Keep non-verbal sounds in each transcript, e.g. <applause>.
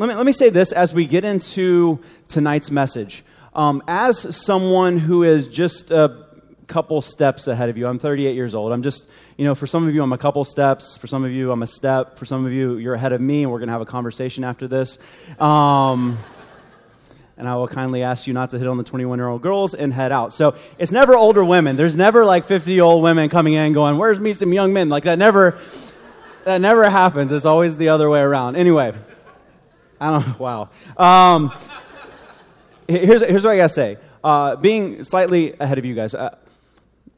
let, me, let me say this as we get into tonight's message. Um, as someone who is just a couple steps ahead of you, I'm 38 years old. I'm just, you know, for some of you, I'm a couple steps. For some of you, I'm a step. For some of you, you're ahead of me, and we're going to have a conversation after this. Um, and I will kindly ask you not to hit on the 21 year old girls and head out. So it's never older women. There's never like 50 year old women coming in going, Where's me some young men? Like that never, that never happens. It's always the other way around. Anyway, I don't <laughs> wow. Um, here's, here's what I gotta say. Uh, being slightly ahead of you guys, uh,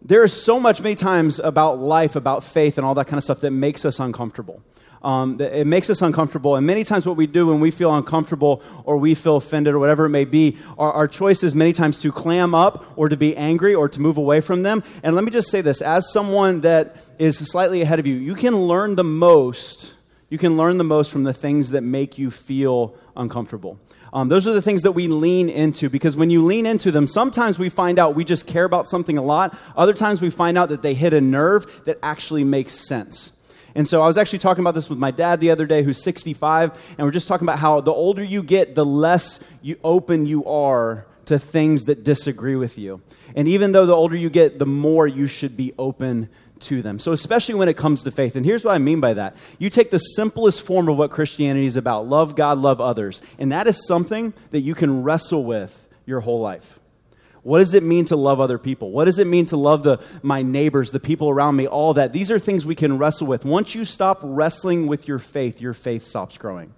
there is so much, many times, about life, about faith, and all that kind of stuff that makes us uncomfortable. Um, it makes us uncomfortable. And many times, what we do when we feel uncomfortable or we feel offended or whatever it may be, our, our choice is many times to clam up or to be angry or to move away from them. And let me just say this as someone that is slightly ahead of you, you can learn the most. You can learn the most from the things that make you feel uncomfortable. Um, those are the things that we lean into because when you lean into them, sometimes we find out we just care about something a lot. Other times we find out that they hit a nerve that actually makes sense. And so I was actually talking about this with my dad the other day, who's 65, and we're just talking about how the older you get, the less you open you are to things that disagree with you. And even though the older you get, the more you should be open to them. So, especially when it comes to faith. And here's what I mean by that you take the simplest form of what Christianity is about love God, love others. And that is something that you can wrestle with your whole life. What does it mean to love other people? What does it mean to love the, my neighbors, the people around me, all that? These are things we can wrestle with. Once you stop wrestling with your faith, your faith stops growing.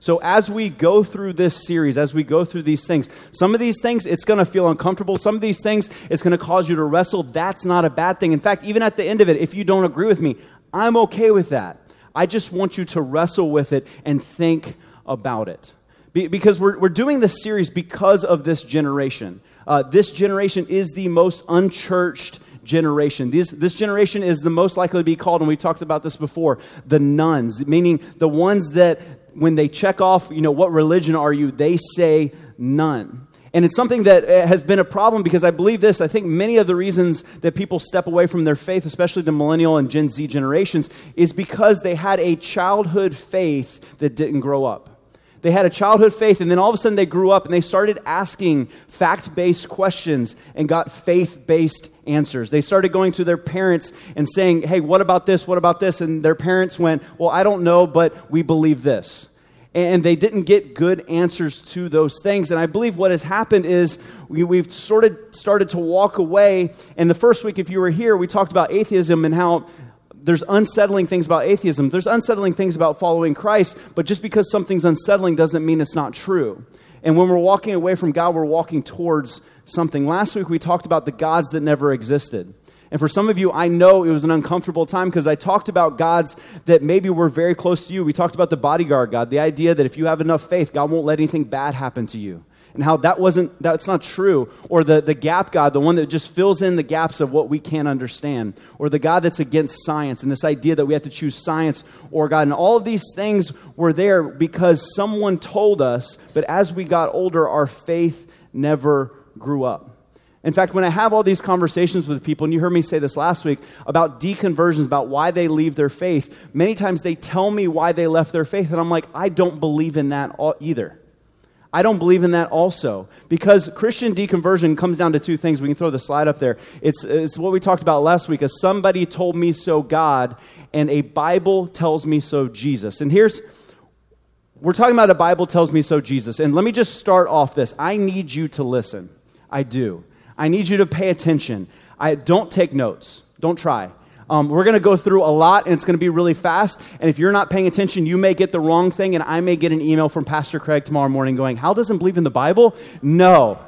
So, as we go through this series, as we go through these things, some of these things it's going to feel uncomfortable. Some of these things it's going to cause you to wrestle. That's not a bad thing. In fact, even at the end of it, if you don't agree with me, I'm okay with that. I just want you to wrestle with it and think about it. Be- because we're, we're doing this series because of this generation. Uh, this generation is the most unchurched generation. This, this generation is the most likely to be called, and we talked about this before, the nuns, meaning the ones that when they check off, you know, what religion are you, they say none. And it's something that uh, has been a problem because I believe this. I think many of the reasons that people step away from their faith, especially the millennial and Gen Z generations, is because they had a childhood faith that didn't grow up. They had a childhood faith, and then all of a sudden they grew up and they started asking fact based questions and got faith based answers. They started going to their parents and saying, Hey, what about this? What about this? And their parents went, Well, I don't know, but we believe this. And they didn't get good answers to those things. And I believe what has happened is we, have sort of started to walk away. And the first week, if you were here, we talked about atheism and how there's unsettling things about atheism. There's unsettling things about following Christ, but just because something's unsettling doesn't mean it's not true. And when we're walking away from God, we're walking towards something. Last week, we talked about the gods that never existed. And for some of you, I know it was an uncomfortable time because I talked about gods that maybe were very close to you. We talked about the bodyguard God, the idea that if you have enough faith, God won't let anything bad happen to you and how that wasn't that's not true or the, the gap god the one that just fills in the gaps of what we can't understand or the god that's against science and this idea that we have to choose science or god and all of these things were there because someone told us but as we got older our faith never grew up in fact, when I have all these conversations with people, and you heard me say this last week about deconversions, about why they leave their faith, many times they tell me why they left their faith, and I'm like, I don't believe in that either. I don't believe in that also. Because Christian deconversion comes down to two things. We can throw the slide up there. It's, it's what we talked about last week. As somebody told me so God, and a Bible tells me so Jesus. And here's, we're talking about a Bible tells me so Jesus. And let me just start off this. I need you to listen. I do. I need you to pay attention. I don't take notes. Don't try. Um, we're going to go through a lot, and it's going to be really fast. And if you're not paying attention, you may get the wrong thing, and I may get an email from Pastor Craig tomorrow morning going, Hal doesn't believe in the Bible? No.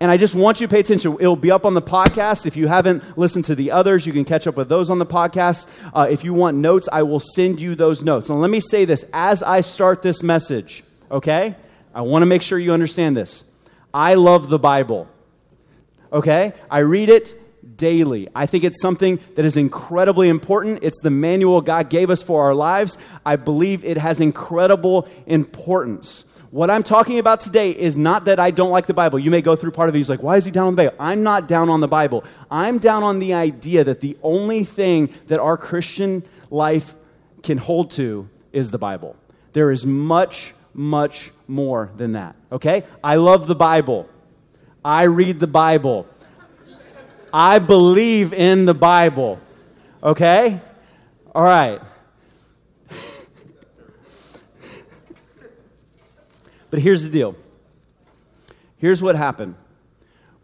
And I just want you to pay attention. It'll be up on the podcast. If you haven't listened to the others, you can catch up with those on the podcast. Uh, if you want notes, I will send you those notes. And let me say this as I start this message, okay? I want to make sure you understand this. I love the Bible, okay? I read it daily. I think it's something that is incredibly important. It's the manual God gave us for our lives. I believe it has incredible importance. What I'm talking about today is not that I don't like the Bible. You may go through part of it, he's like, why is he down on the Bible? I'm not down on the Bible. I'm down on the idea that the only thing that our Christian life can hold to is the Bible. There is much, much more than that, okay? I love the Bible. I read the Bible. I believe in the Bible, okay? All right. but here's the deal. Here's what happened.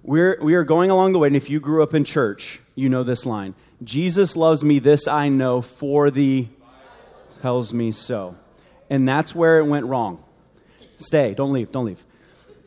We're, we are going along the way, and if you grew up in church, you know this line Jesus loves me, this I know, for the tells me so. And that's where it went wrong. Stay, don't leave, don't leave.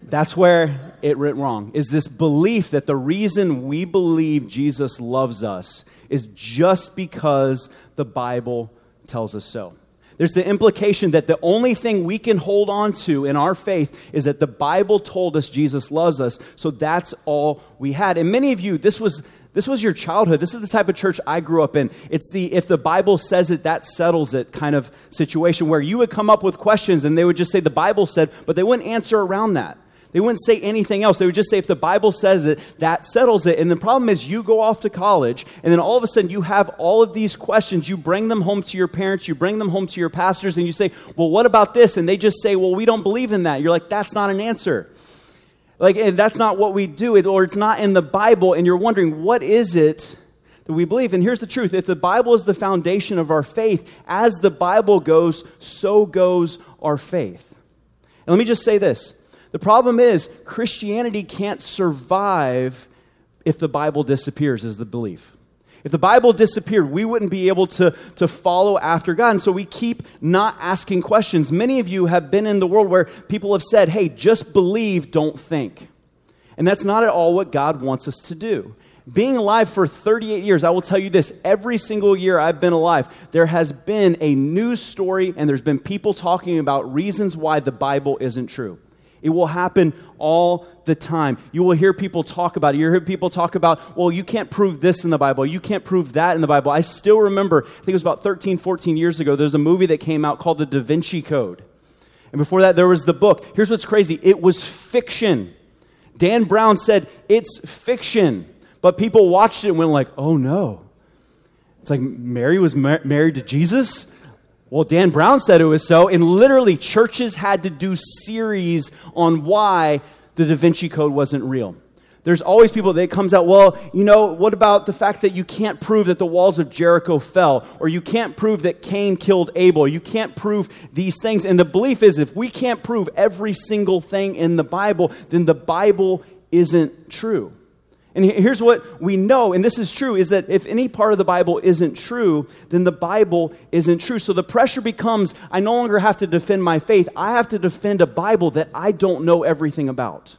That's where it went wrong. Is this belief that the reason we believe Jesus loves us is just because the Bible tells us so. There's the implication that the only thing we can hold on to in our faith is that the Bible told us Jesus loves us, so that's all we had. And many of you, this was this was your childhood. This is the type of church I grew up in. It's the if the Bible says it, that settles it kind of situation where you would come up with questions and they would just say the Bible said, but they wouldn't answer around that. They wouldn't say anything else. They would just say, if the Bible says it, that settles it. And the problem is, you go off to college, and then all of a sudden, you have all of these questions. You bring them home to your parents, you bring them home to your pastors, and you say, well, what about this? And they just say, well, we don't believe in that. You're like, that's not an answer. Like, eh, that's not what we do, it, or it's not in the Bible, and you're wondering, what is it that we believe? And here's the truth if the Bible is the foundation of our faith, as the Bible goes, so goes our faith. And let me just say this the problem is, Christianity can't survive if the Bible disappears, is the belief. If the Bible disappeared, we wouldn't be able to, to follow after God. And so we keep not asking questions. Many of you have been in the world where people have said, hey, just believe, don't think. And that's not at all what God wants us to do. Being alive for 38 years, I will tell you this every single year I've been alive, there has been a news story and there's been people talking about reasons why the Bible isn't true. It will happen all the time. You will hear people talk about it. You hear people talk about, well, you can't prove this in the Bible. You can't prove that in the Bible. I still remember, I think it was about 13, 14 years ago, there's a movie that came out called The Da Vinci Code. And before that, there was the book. Here's what's crazy it was fiction. Dan Brown said, it's fiction. But people watched it and went like, oh no. It's like Mary was mar- married to Jesus? Well, Dan Brown said it was so, and literally churches had to do series on why the Da Vinci Code wasn't real. There's always people that comes out, well, you know, what about the fact that you can't prove that the walls of Jericho fell, or you can't prove that Cain killed Abel, you can't prove these things. And the belief is if we can't prove every single thing in the Bible, then the Bible isn't true. And here's what we know, and this is true, is that if any part of the Bible isn't true, then the Bible isn't true. So the pressure becomes I no longer have to defend my faith, I have to defend a Bible that I don't know everything about.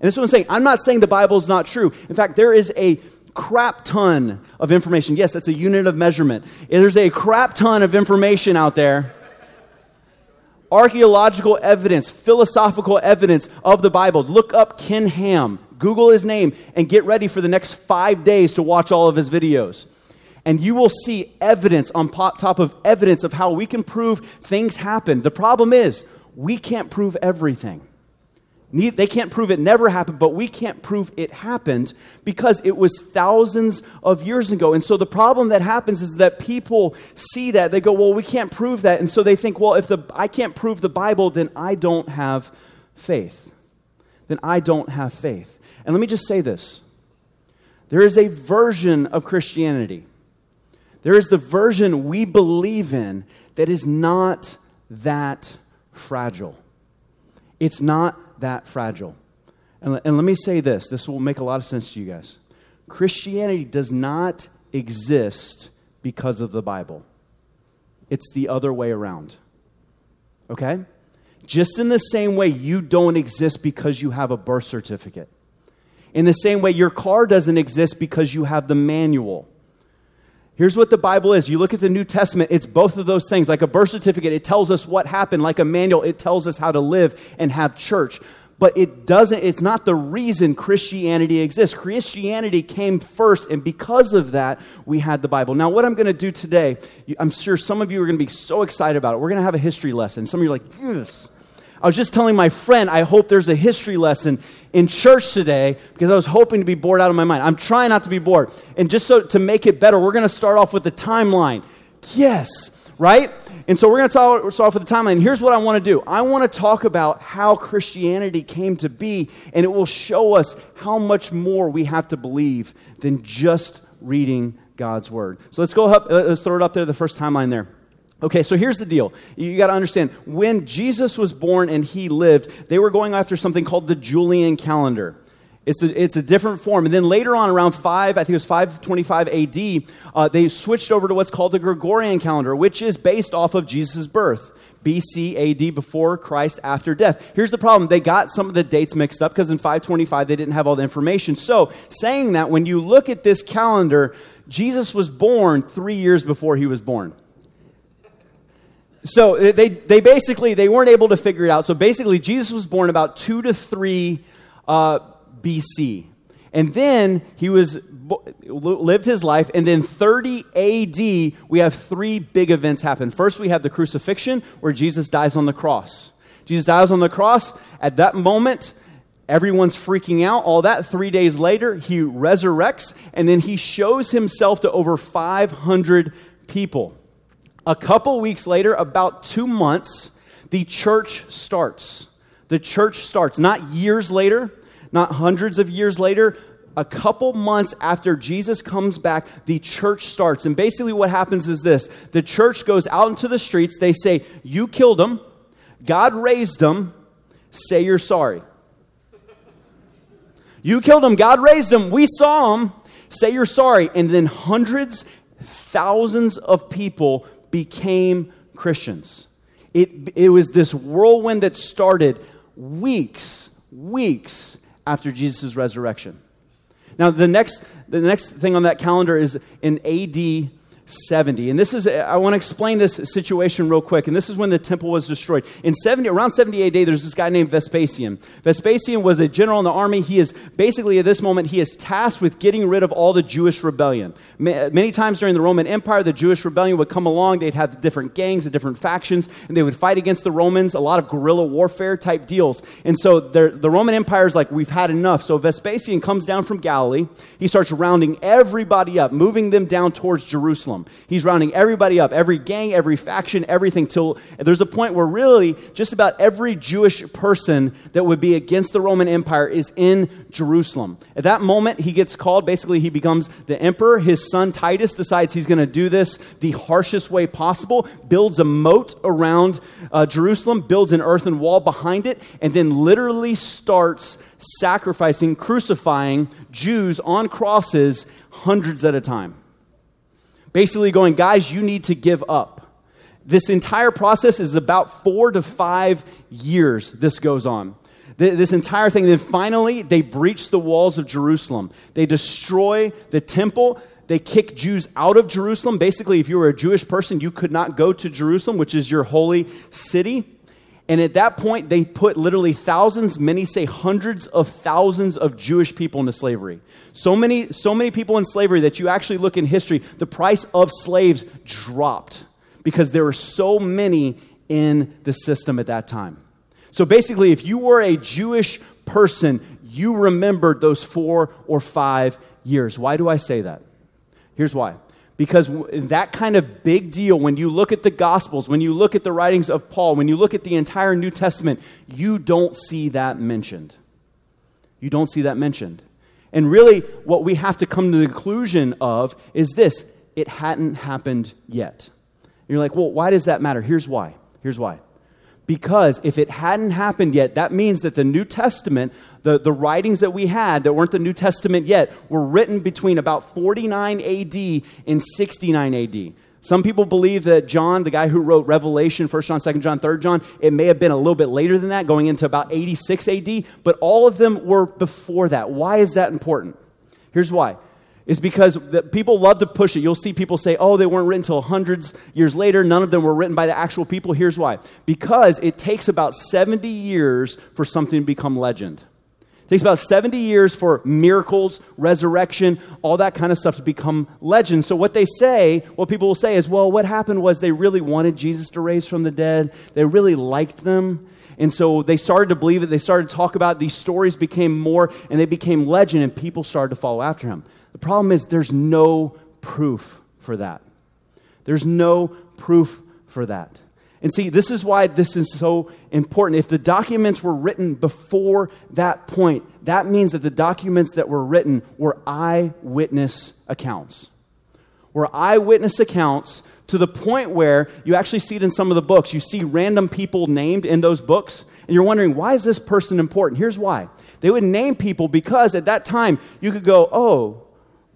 And this is what I'm saying. I'm not saying the Bible is not true. In fact, there is a crap ton of information. Yes, that's a unit of measurement. There's a crap ton of information out there archaeological evidence, philosophical evidence of the Bible. Look up Ken Ham. Google his name and get ready for the next five days to watch all of his videos. And you will see evidence on top of evidence of how we can prove things happen. The problem is, we can't prove everything. They can't prove it never happened, but we can't prove it happened because it was thousands of years ago. And so the problem that happens is that people see that. They go, well, we can't prove that. And so they think, well, if the, I can't prove the Bible, then I don't have faith. Then I don't have faith. And let me just say this there is a version of Christianity, there is the version we believe in that is not that fragile. It's not that fragile. And, and let me say this this will make a lot of sense to you guys. Christianity does not exist because of the Bible, it's the other way around. Okay? Just in the same way you don't exist because you have a birth certificate. In the same way, your car doesn't exist because you have the manual. Here's what the Bible is. You look at the New Testament, it's both of those things. Like a birth certificate, it tells us what happened. Like a manual, it tells us how to live and have church. But it doesn't, it's not the reason Christianity exists. Christianity came first, and because of that, we had the Bible. Now, what I'm going to do today, I'm sure some of you are going to be so excited about it. We're going to have a history lesson. Some of you are like, yes. I was just telling my friend, I hope there's a history lesson in church today because I was hoping to be bored out of my mind. I'm trying not to be bored. And just so to make it better, we're going to start off with the timeline. Yes, right? And so we're going to start off with the timeline. Here's what I want to do I want to talk about how Christianity came to be, and it will show us how much more we have to believe than just reading God's word. So let's go up, let's throw it up there, the first timeline there. Okay, so here's the deal. You got to understand when Jesus was born and he lived, they were going after something called the Julian calendar. It's a, it's a different form. And then later on, around 5, I think it was 525 AD, uh, they switched over to what's called the Gregorian calendar, which is based off of Jesus' birth. BC AD before Christ after death. Here's the problem they got some of the dates mixed up because in 525 they didn't have all the information. So, saying that, when you look at this calendar, Jesus was born three years before he was born. So they, they basically they weren't able to figure it out. So basically, Jesus was born about two to three uh, BC. And then he was lived his life and then 30 AD we have three big events happen. First we have the crucifixion where Jesus dies on the cross. Jesus dies on the cross at that moment everyone's freaking out all that 3 days later he resurrects and then he shows himself to over 500 people. A couple weeks later about 2 months the church starts. The church starts not years later not hundreds of years later, a couple months after Jesus comes back, the church starts. And basically, what happens is this the church goes out into the streets. They say, You killed him, God raised him, say you're sorry. You killed him, God raised him, we saw him, say you're sorry. And then hundreds, thousands of people became Christians. It, it was this whirlwind that started weeks, weeks after Jesus' resurrection. Now, the next, the next thing on that calendar is in AD 70. And this is, I want to explain this situation real quick. And this is when the temple was destroyed. In 70, around 70 AD, there's this guy named Vespasian. Vespasian was a general in the army. He is basically, at this moment, he is tasked with getting rid of all the Jewish rebellion. Many times during the Roman Empire, the Jewish rebellion would come along. They'd have different gangs and different factions, and they would fight against the Romans, a lot of guerrilla warfare type deals. And so the Roman Empire is like, we've had enough. So Vespasian comes down from Galilee. He starts rounding everybody up, moving them down towards Jerusalem. Jerusalem. He's rounding everybody up, every gang, every faction, everything, till there's a point where really just about every Jewish person that would be against the Roman Empire is in Jerusalem. At that moment, he gets called. Basically, he becomes the emperor. His son Titus decides he's going to do this the harshest way possible, builds a moat around uh, Jerusalem, builds an earthen wall behind it, and then literally starts sacrificing, crucifying Jews on crosses hundreds at a time basically going, guys, you need to give up. This entire process is about four to five years this goes on. This entire thing. Then finally, they breach the walls of Jerusalem. They destroy the temple. They kick Jews out of Jerusalem. Basically, if you were a Jewish person, you could not go to Jerusalem, which is your holy city. And at that point, they put literally thousands, many say hundreds of thousands of Jewish people into slavery. So many, so many people in slavery that you actually look in history, the price of slaves dropped because there were so many in the system at that time. So basically, if you were a Jewish person, you remembered those four or five years. Why do I say that? Here's why because that kind of big deal, when you look at the Gospels, when you look at the writings of Paul, when you look at the entire New Testament, you don't see that mentioned. You don't see that mentioned. And really, what we have to come to the conclusion of is this it hadn't happened yet. And you're like, well, why does that matter? Here's why. Here's why. Because if it hadn't happened yet, that means that the New Testament, the, the writings that we had that weren't the New Testament yet, were written between about 49 AD and 69 AD. Some people believe that John, the guy who wrote Revelation, 1 John, 2 John, 3 John, it may have been a little bit later than that, going into about 86 AD, but all of them were before that. Why is that important? Here's why is because people love to push it. You'll see people say, oh, they weren't written until hundreds years later. None of them were written by the actual people. Here's why because it takes about 70 years for something to become legend. It takes about 70 years for miracles, resurrection, all that kind of stuff to become legend. So, what they say, what people will say is, well, what happened was they really wanted Jesus to raise from the dead, they really liked them. And so they started to believe it. They started to talk about it. These stories became more and they became legend, and people started to follow after him. The problem is there's no proof for that. There's no proof for that. And see, this is why this is so important. If the documents were written before that point, that means that the documents that were written were eyewitness accounts. Were eyewitness accounts to the point where you actually see it in some of the books. You see random people named in those books, and you're wondering, why is this person important? Here's why. They would name people because at that time you could go, oh,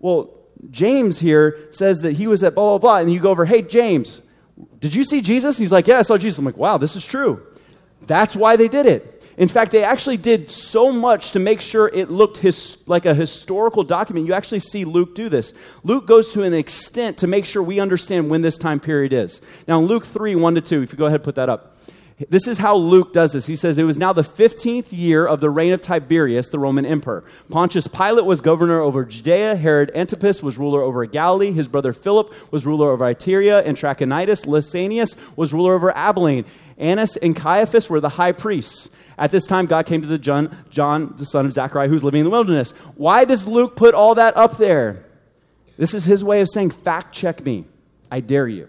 well, James here says that he was at blah, blah, blah. And you go over, hey, James, did you see Jesus? He's like, yeah, I saw Jesus. I'm like, wow, this is true. That's why they did it. In fact, they actually did so much to make sure it looked his, like a historical document. You actually see Luke do this. Luke goes to an extent to make sure we understand when this time period is. Now, in Luke 3 1 to 2, if you go ahead and put that up. This is how Luke does this. He says, It was now the 15th year of the reign of Tiberius, the Roman emperor. Pontius Pilate was governor over Judea. Herod Antipas was ruler over Galilee. His brother Philip was ruler over Iturea and Trachonitis. Lysanias was ruler over Abilene. Annas and Caiaphas were the high priests. At this time, God came to the John, John, the son of Zechariah, who's living in the wilderness. Why does Luke put all that up there? This is his way of saying, fact check me. I dare you.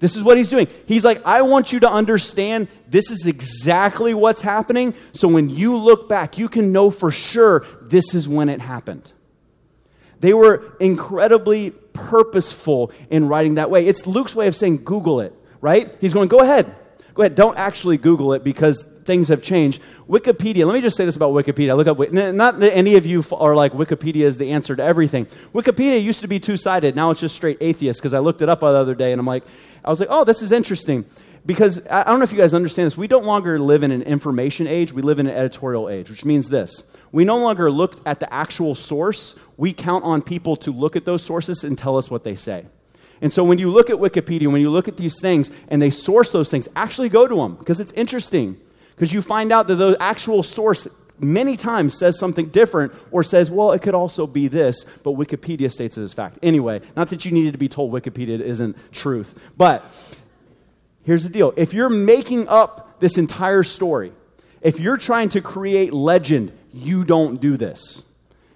This is what he's doing. He's like, I want you to understand this is exactly what's happening. So when you look back, you can know for sure this is when it happened. They were incredibly purposeful in writing that way. It's Luke's way of saying, Google it, right? He's going, go ahead. Go ahead. Don't actually Google it because things have changed. Wikipedia, let me just say this about Wikipedia. I look up, not that any of you are like Wikipedia is the answer to everything. Wikipedia used to be two sided. Now it's just straight atheist because I looked it up the other day and I'm like, I was like, oh, this is interesting. Because I don't know if you guys understand this. We don't longer live in an information age, we live in an editorial age, which means this. We no longer look at the actual source, we count on people to look at those sources and tell us what they say. And so when you look at Wikipedia, when you look at these things and they source those things, actually go to them because it's interesting. Because you find out that the actual source many times says something different or says, well, it could also be this, but Wikipedia states it as fact. Anyway, not that you needed to be told Wikipedia isn't truth, but here's the deal. If you're making up this entire story, if you're trying to create legend, you don't do this.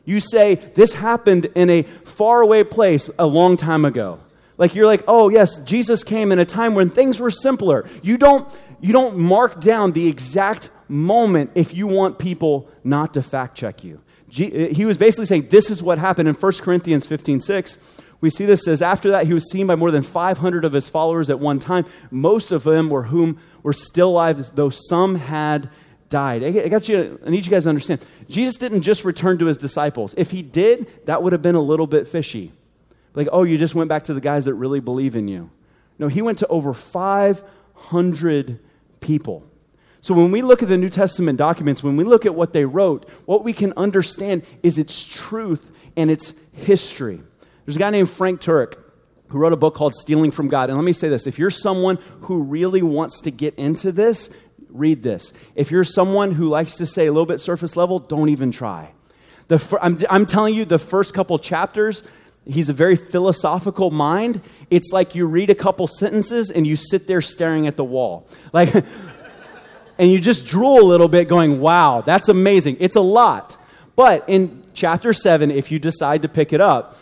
You say, this happened in a faraway place a long time ago. Like you're like, oh yes, Jesus came in a time when things were simpler. You don't you don't mark down the exact moment if you want people not to fact check you. Eh, he was basically saying this is what happened in 1 Corinthians 15 6. We see this says after that he was seen by more than 500 of his followers at one time. Most of them were whom were still alive, though some had died. I got you. I need you guys to understand. Jesus didn't just return to his disciples. If he did, that would have been a little bit fishy. Like, oh, you just went back to the guys that really believe in you. No, he went to over 500 people. So when we look at the New Testament documents, when we look at what they wrote, what we can understand is its truth and its history. There's a guy named Frank Turek who wrote a book called Stealing from God. And let me say this if you're someone who really wants to get into this, read this. If you're someone who likes to say a little bit surface level, don't even try. The, I'm, I'm telling you, the first couple chapters, he's a very philosophical mind. It's like you read a couple sentences and you sit there staring at the wall. Like, <laughs> and you just drool a little bit, going, wow, that's amazing. It's a lot. But in chapter 7, if you decide to pick it up,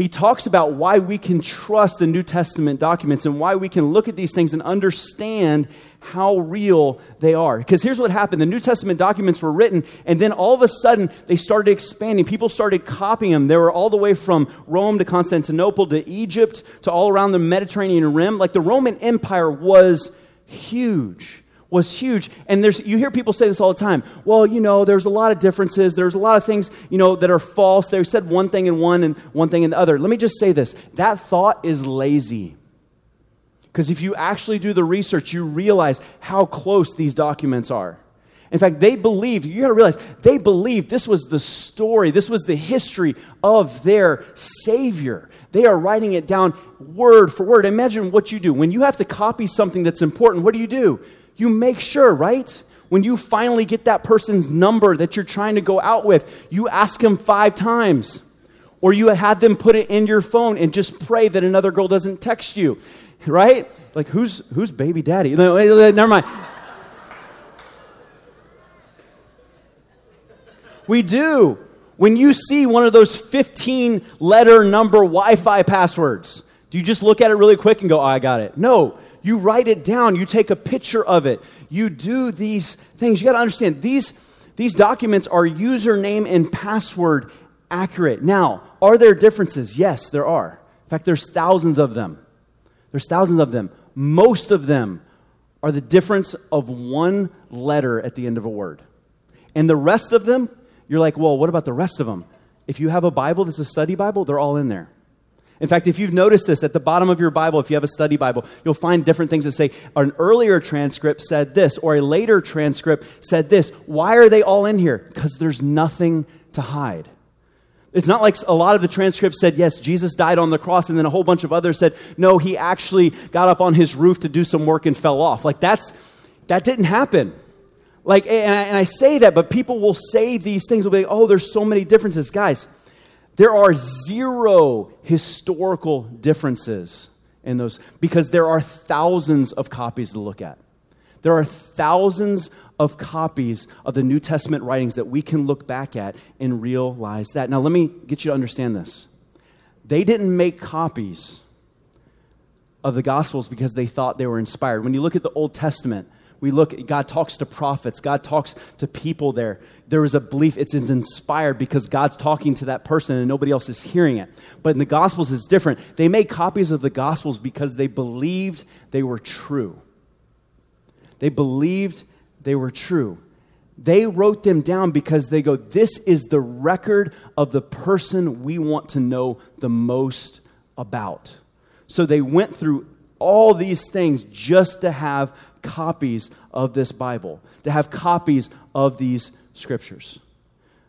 he talks about why we can trust the New Testament documents and why we can look at these things and understand how real they are. Because here's what happened the New Testament documents were written, and then all of a sudden they started expanding. People started copying them. They were all the way from Rome to Constantinople to Egypt to all around the Mediterranean rim. Like the Roman Empire was huge was huge. And there's, you hear people say this all the time. Well, you know, there's a lot of differences. There's a lot of things, you know, that are false. They said one thing in one and one thing in the other. Let me just say this that thought is lazy. Because if you actually do the research, you realize how close these documents are. In fact, they believed, you gotta realize, they believed this was the story, this was the history of their Savior. They are writing it down word for word. Imagine what you do. When you have to copy something that's important, what do you do? You make sure, right? When you finally get that person's number that you're trying to go out with, you ask them five times. Or you have them put it in your phone and just pray that another girl doesn't text you, right? Like, who's, who's baby daddy? Never mind. We do. When you see one of those 15 letter number Wi Fi passwords, Do you just look at it really quick and go, oh, I got it? No, you write it down, you take a picture of it, you do these things. You got to understand these, these documents are username and password accurate. Now, are there differences? Yes, there are. In fact, there's thousands of them. There's thousands of them. Most of them are the difference of one letter at the end of a word. And the rest of them, you're like, well, what about the rest of them? If you have a Bible that's a study Bible, they're all in there. In fact, if you've noticed this at the bottom of your Bible, if you have a study Bible, you'll find different things that say an earlier transcript said this or a later transcript said this. Why are they all in here? Because there's nothing to hide. It's not like a lot of the transcripts said, yes, Jesus died on the cross, and then a whole bunch of others said, no, he actually got up on his roof to do some work and fell off. Like that's, that didn't happen. Like, and I, and I say that, but people will say these things, will be like, oh, there's so many differences. Guys, there are zero historical differences in those because there are thousands of copies to look at. There are thousands of copies of the New Testament writings that we can look back at and realize that. Now, let me get you to understand this. They didn't make copies of the Gospels because they thought they were inspired. When you look at the Old Testament, we look, God talks to prophets, God talks to people there. There is a belief it's inspired because God's talking to that person and nobody else is hearing it. But in the Gospels, it's different. They made copies of the Gospels because they believed they were true. They believed they were true. They wrote them down because they go, This is the record of the person we want to know the most about. So they went through all these things just to have copies of this Bible, to have copies of these scriptures.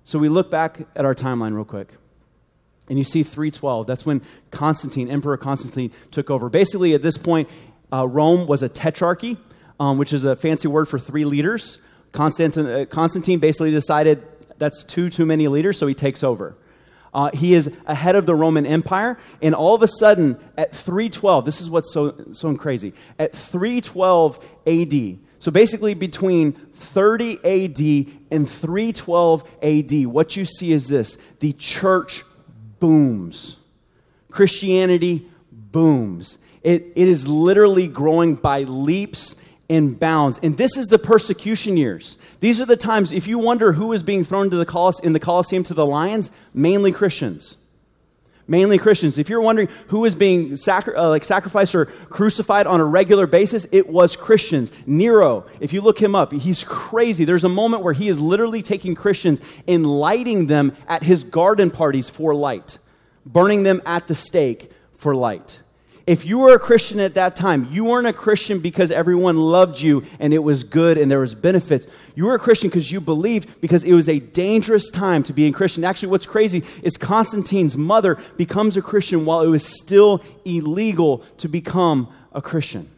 So we look back at our timeline real quick. And you see 312. That's when Constantine, Emperor Constantine, took over. Basically, at this point, uh, Rome was a tetrarchy um, which is a fancy word for three leaders. Constantine, uh, Constantine basically decided that's too, too many leaders, so he takes over. Uh, he is ahead of the Roman Empire, and all of a sudden, at 312, this is what's so, so crazy. At 312 AD, so basically between 30 AD and 312 AD, what you see is this the church booms, Christianity booms. It, it is literally growing by leaps in bounds. And this is the persecution years. These are the times, if you wonder who is being thrown to the Coliseum, in the Colosseum to the lions, mainly Christians. Mainly Christians. If you're wondering who is being sacri- uh, like sacrificed or crucified on a regular basis, it was Christians. Nero, if you look him up, he's crazy. There's a moment where he is literally taking Christians and lighting them at his garden parties for light, burning them at the stake for light. If you were a Christian at that time, you weren't a Christian because everyone loved you and it was good and there was benefits. You were a Christian because you believed because it was a dangerous time to be a Christian. Actually, what's crazy is Constantine's mother becomes a Christian while it was still illegal to become a Christian.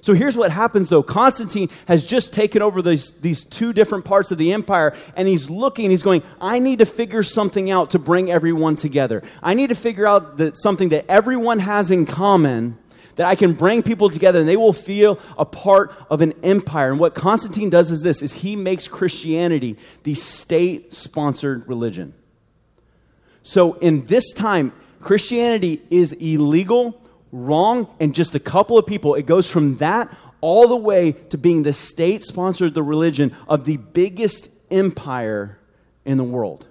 So here's what happens though Constantine has just taken over these, these two different parts of the empire, and he's looking, he's going, I need to figure something out to bring everyone together. I need to figure out that something that everyone has in common that I can bring people together and they will feel a part of an empire. And what Constantine does is this is he makes Christianity the state sponsored religion. So in this time, Christianity is illegal wrong and just a couple of people. It goes from that all the way to being the state sponsored the religion of the biggest empire in the world.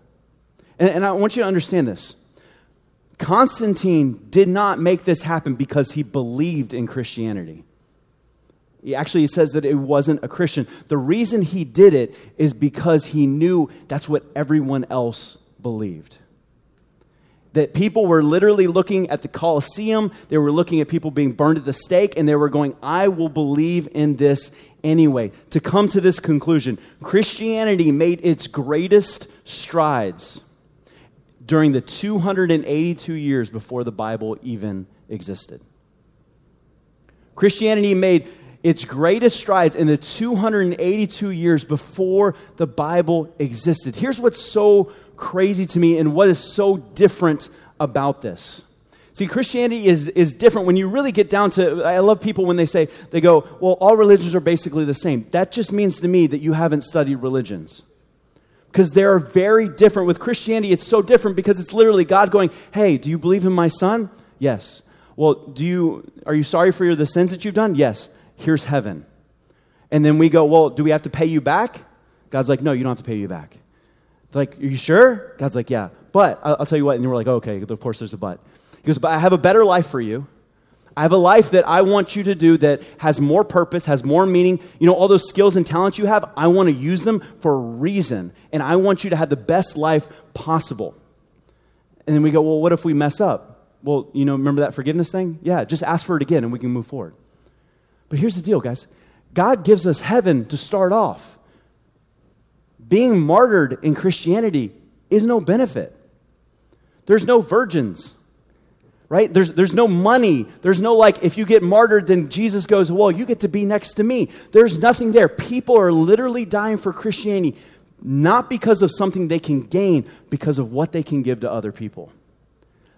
And, and I want you to understand this. Constantine did not make this happen because he believed in Christianity. He actually says that it wasn't a Christian. The reason he did it is because he knew that's what everyone else believed that people were literally looking at the Colosseum, they were looking at people being burned at the stake, and they were going, I will believe in this anyway. To come to this conclusion, Christianity made its greatest strides during the 282 years before the Bible even existed. Christianity made its greatest strides in the 282 years before the Bible existed. Here's what's so crazy to me and what is so different about this. See, Christianity is, is different when you really get down to. I love people when they say, they go, well, all religions are basically the same. That just means to me that you haven't studied religions. Because they're very different. With Christianity, it's so different because it's literally God going, hey, do you believe in my son? Yes. Well, do you, are you sorry for your, the sins that you've done? Yes. Here's heaven. And then we go, Well, do we have to pay you back? God's like, No, you don't have to pay you back. Like, Are you sure? God's like, Yeah. But I'll, I'll tell you what. And we're like, oh, Okay, of course there's a but. He goes, But I have a better life for you. I have a life that I want you to do that has more purpose, has more meaning. You know, all those skills and talents you have, I want to use them for a reason. And I want you to have the best life possible. And then we go, well, what if we mess up? Well, you know, remember that forgiveness thing? Yeah, just ask for it again and we can move forward. But here's the deal, guys God gives us heaven to start off. Being martyred in Christianity is no benefit. There's no virgins right? There's, there's no money. There's no like, if you get martyred, then Jesus goes, well, you get to be next to me. There's nothing there. People are literally dying for Christianity, not because of something they can gain, because of what they can give to other people.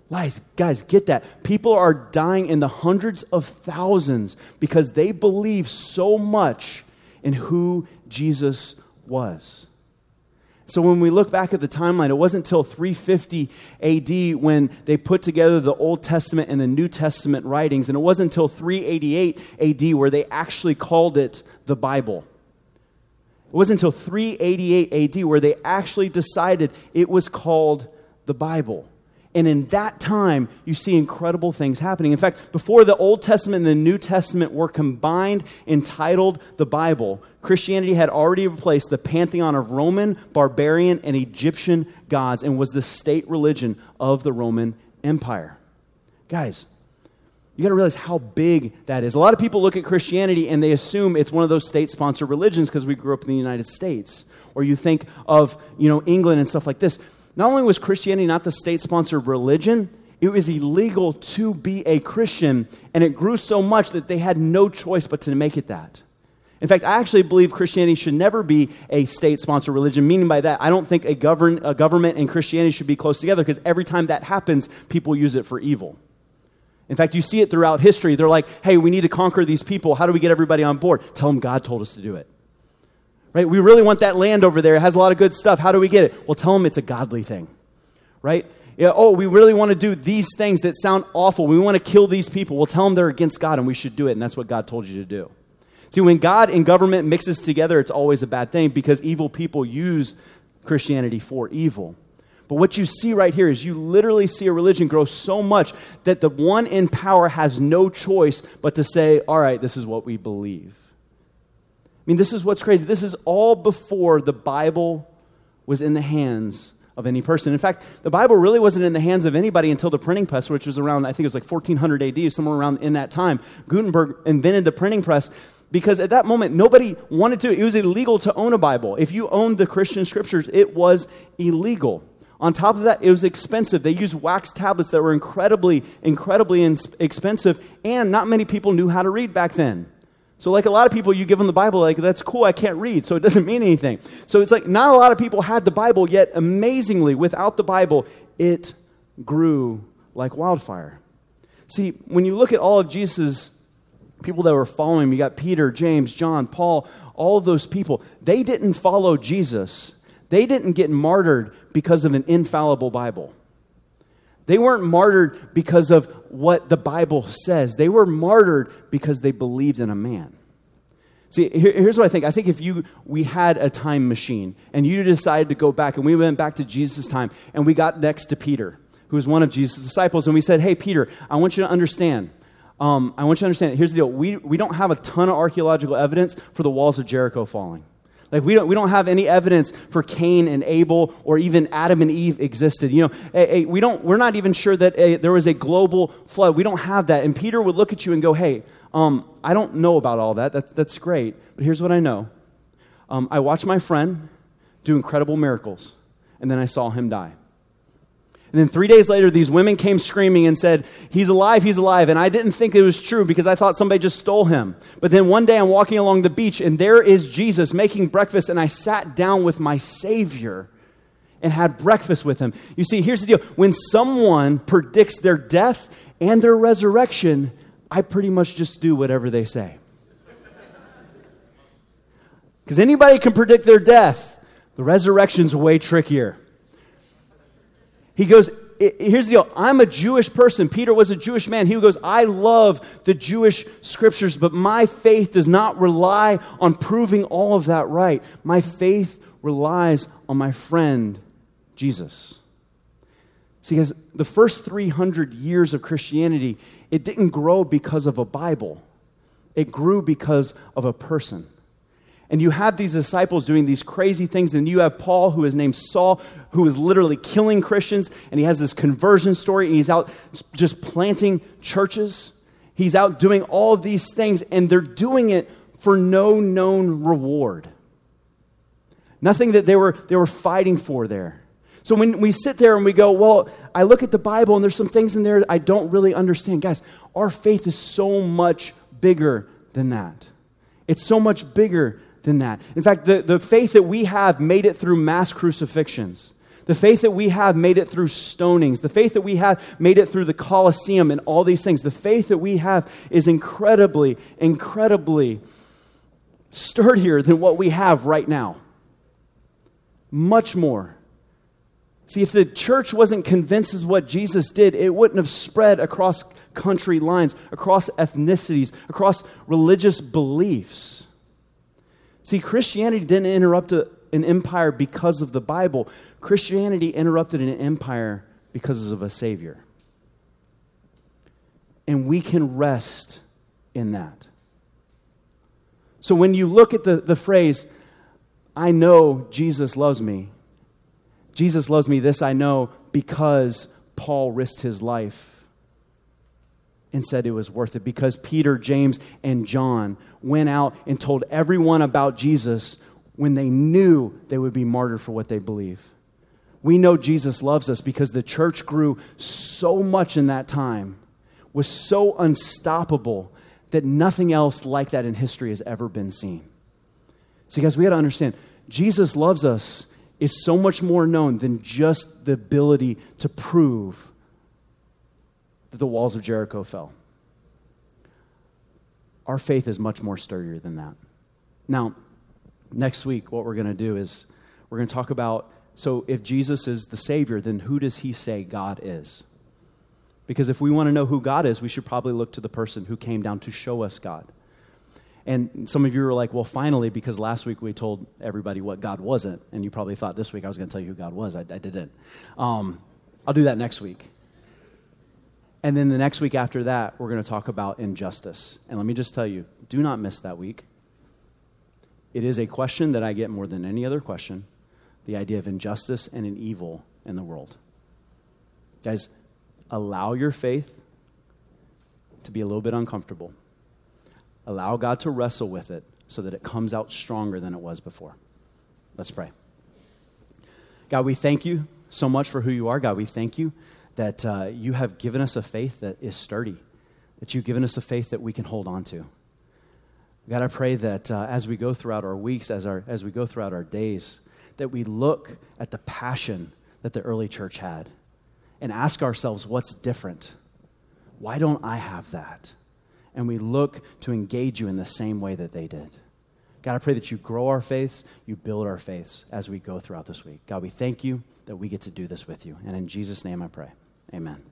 Guys, guys, get that. People are dying in the hundreds of thousands because they believe so much in who Jesus was. So when we look back at the timeline, it wasn't until 350 AD when they put together the Old Testament and the New Testament writings, and it wasn't until 388 AD where they actually called it the Bible. It wasn't until 388 AD where they actually decided it was called the Bible. And in that time, you see incredible things happening. In fact, before the Old Testament and the New Testament were combined, entitled the Bible, Christianity had already replaced the pantheon of Roman, barbarian, and Egyptian gods and was the state religion of the Roman Empire. Guys, you got to realize how big that is. A lot of people look at Christianity and they assume it's one of those state sponsored religions because we grew up in the United States. Or you think of, you know, England and stuff like this. Not only was Christianity not the state sponsored religion, it was illegal to be a Christian, and it grew so much that they had no choice but to make it that. In fact, I actually believe Christianity should never be a state sponsored religion, meaning by that, I don't think a, govern, a government and Christianity should be close together because every time that happens, people use it for evil. In fact, you see it throughout history. They're like, hey, we need to conquer these people. How do we get everybody on board? Tell them God told us to do it. Right? We really want that land over there. It has a lot of good stuff. How do we get it? Well, tell them it's a godly thing. Right? Yeah, oh, we really want to do these things that sound awful. We want to kill these people. Well, tell them they're against God and we should do it. And that's what God told you to do. See, when God and government mixes together, it's always a bad thing because evil people use Christianity for evil. But what you see right here is you literally see a religion grow so much that the one in power has no choice but to say, all right, this is what we believe mean, this is what's crazy. This is all before the Bible was in the hands of any person. In fact, the Bible really wasn't in the hands of anybody until the printing press, which was around, I think it was like 1400 AD, somewhere around in that time. Gutenberg invented the printing press because at that moment, nobody wanted to. It was illegal to own a Bible. If you owned the Christian scriptures, it was illegal. On top of that, it was expensive. They used wax tablets that were incredibly, incredibly expensive, and not many people knew how to read back then. So, like a lot of people, you give them the Bible, like, that's cool, I can't read, so it doesn't mean anything. So, it's like not a lot of people had the Bible, yet amazingly, without the Bible, it grew like wildfire. See, when you look at all of Jesus' people that were following him, you got Peter, James, John, Paul, all of those people, they didn't follow Jesus. They didn't get martyred because of an infallible Bible. They weren't martyred because of what the Bible says, they were martyred because they believed in a man. See, here's what I think. I think if you we had a time machine and you decided to go back and we went back to Jesus' time and we got next to Peter, who was one of Jesus' disciples, and we said, Hey, Peter, I want you to understand. Um, I want you to understand. Here's the deal. We, we don't have a ton of archaeological evidence for the walls of Jericho falling. Like we don't, we don't have any evidence for Cain and Abel or even Adam and Eve existed. You know, a, a, we don't, we're not even sure that a, there was a global flood. We don't have that. And Peter would look at you and go, hey, um, I don't know about all that. that. That's great. But here's what I know. Um, I watched my friend do incredible miracles, and then I saw him die. And then three days later, these women came screaming and said, He's alive, he's alive. And I didn't think it was true because I thought somebody just stole him. But then one day I'm walking along the beach and there is Jesus making breakfast, and I sat down with my Savior and had breakfast with him. You see, here's the deal when someone predicts their death and their resurrection, I pretty much just do whatever they say. Because anybody can predict their death, the resurrection's way trickier. He goes, here's the deal I'm a Jewish person. Peter was a Jewish man. He goes, I love the Jewish scriptures, but my faith does not rely on proving all of that right. My faith relies on my friend, Jesus. See, guys, the first 300 years of Christianity, it didn't grow because of a Bible, it grew because of a person. And you have these disciples doing these crazy things, and you have Paul, who is named Saul, who is literally killing Christians, and he has this conversion story, and he's out just planting churches. He's out doing all of these things, and they're doing it for no known reward. Nothing that they were, they were fighting for there. So when we sit there and we go, well, I look at the Bible and there's some things in there I don't really understand. Guys, our faith is so much bigger than that. It's so much bigger than that. In fact, the, the faith that we have made it through mass crucifixions. The faith that we have made it through stonings. The faith that we have made it through the Colosseum and all these things. The faith that we have is incredibly, incredibly sturdier than what we have right now. Much more. See, if the church wasn't convinced of what Jesus did, it wouldn't have spread across country lines, across ethnicities, across religious beliefs. See, Christianity didn't interrupt a, an empire because of the Bible, Christianity interrupted an empire because of a Savior. And we can rest in that. So when you look at the, the phrase, I know Jesus loves me, Jesus loves me, this I know because Paul risked his life and said it was worth it because Peter, James, and John went out and told everyone about Jesus when they knew they would be martyred for what they believe. We know Jesus loves us because the church grew so much in that time, was so unstoppable that nothing else like that in history has ever been seen. See, guys, we got to understand Jesus loves us is so much more known than just the ability to prove that the walls of Jericho fell. Our faith is much more sturdier than that. Now, next week, what we're going to do is we're going to talk about so if Jesus is the Savior, then who does he say God is? Because if we want to know who God is, we should probably look to the person who came down to show us God. And some of you are like, well, finally, because last week we told everybody what God wasn't, and you probably thought this week I was going to tell you who God was. I, I didn't. Um, I'll do that next week. And then the next week after that, we're going to talk about injustice. And let me just tell you do not miss that week. It is a question that I get more than any other question the idea of injustice and an evil in the world. Guys, allow your faith to be a little bit uncomfortable. Allow God to wrestle with it so that it comes out stronger than it was before. Let's pray. God, we thank you so much for who you are. God, we thank you that uh, you have given us a faith that is sturdy, that you've given us a faith that we can hold on to. God, I pray that uh, as we go throughout our weeks, as, our, as we go throughout our days, that we look at the passion that the early church had and ask ourselves, what's different? Why don't I have that? And we look to engage you in the same way that they did. God, I pray that you grow our faiths, you build our faiths as we go throughout this week. God, we thank you that we get to do this with you. And in Jesus' name I pray. Amen.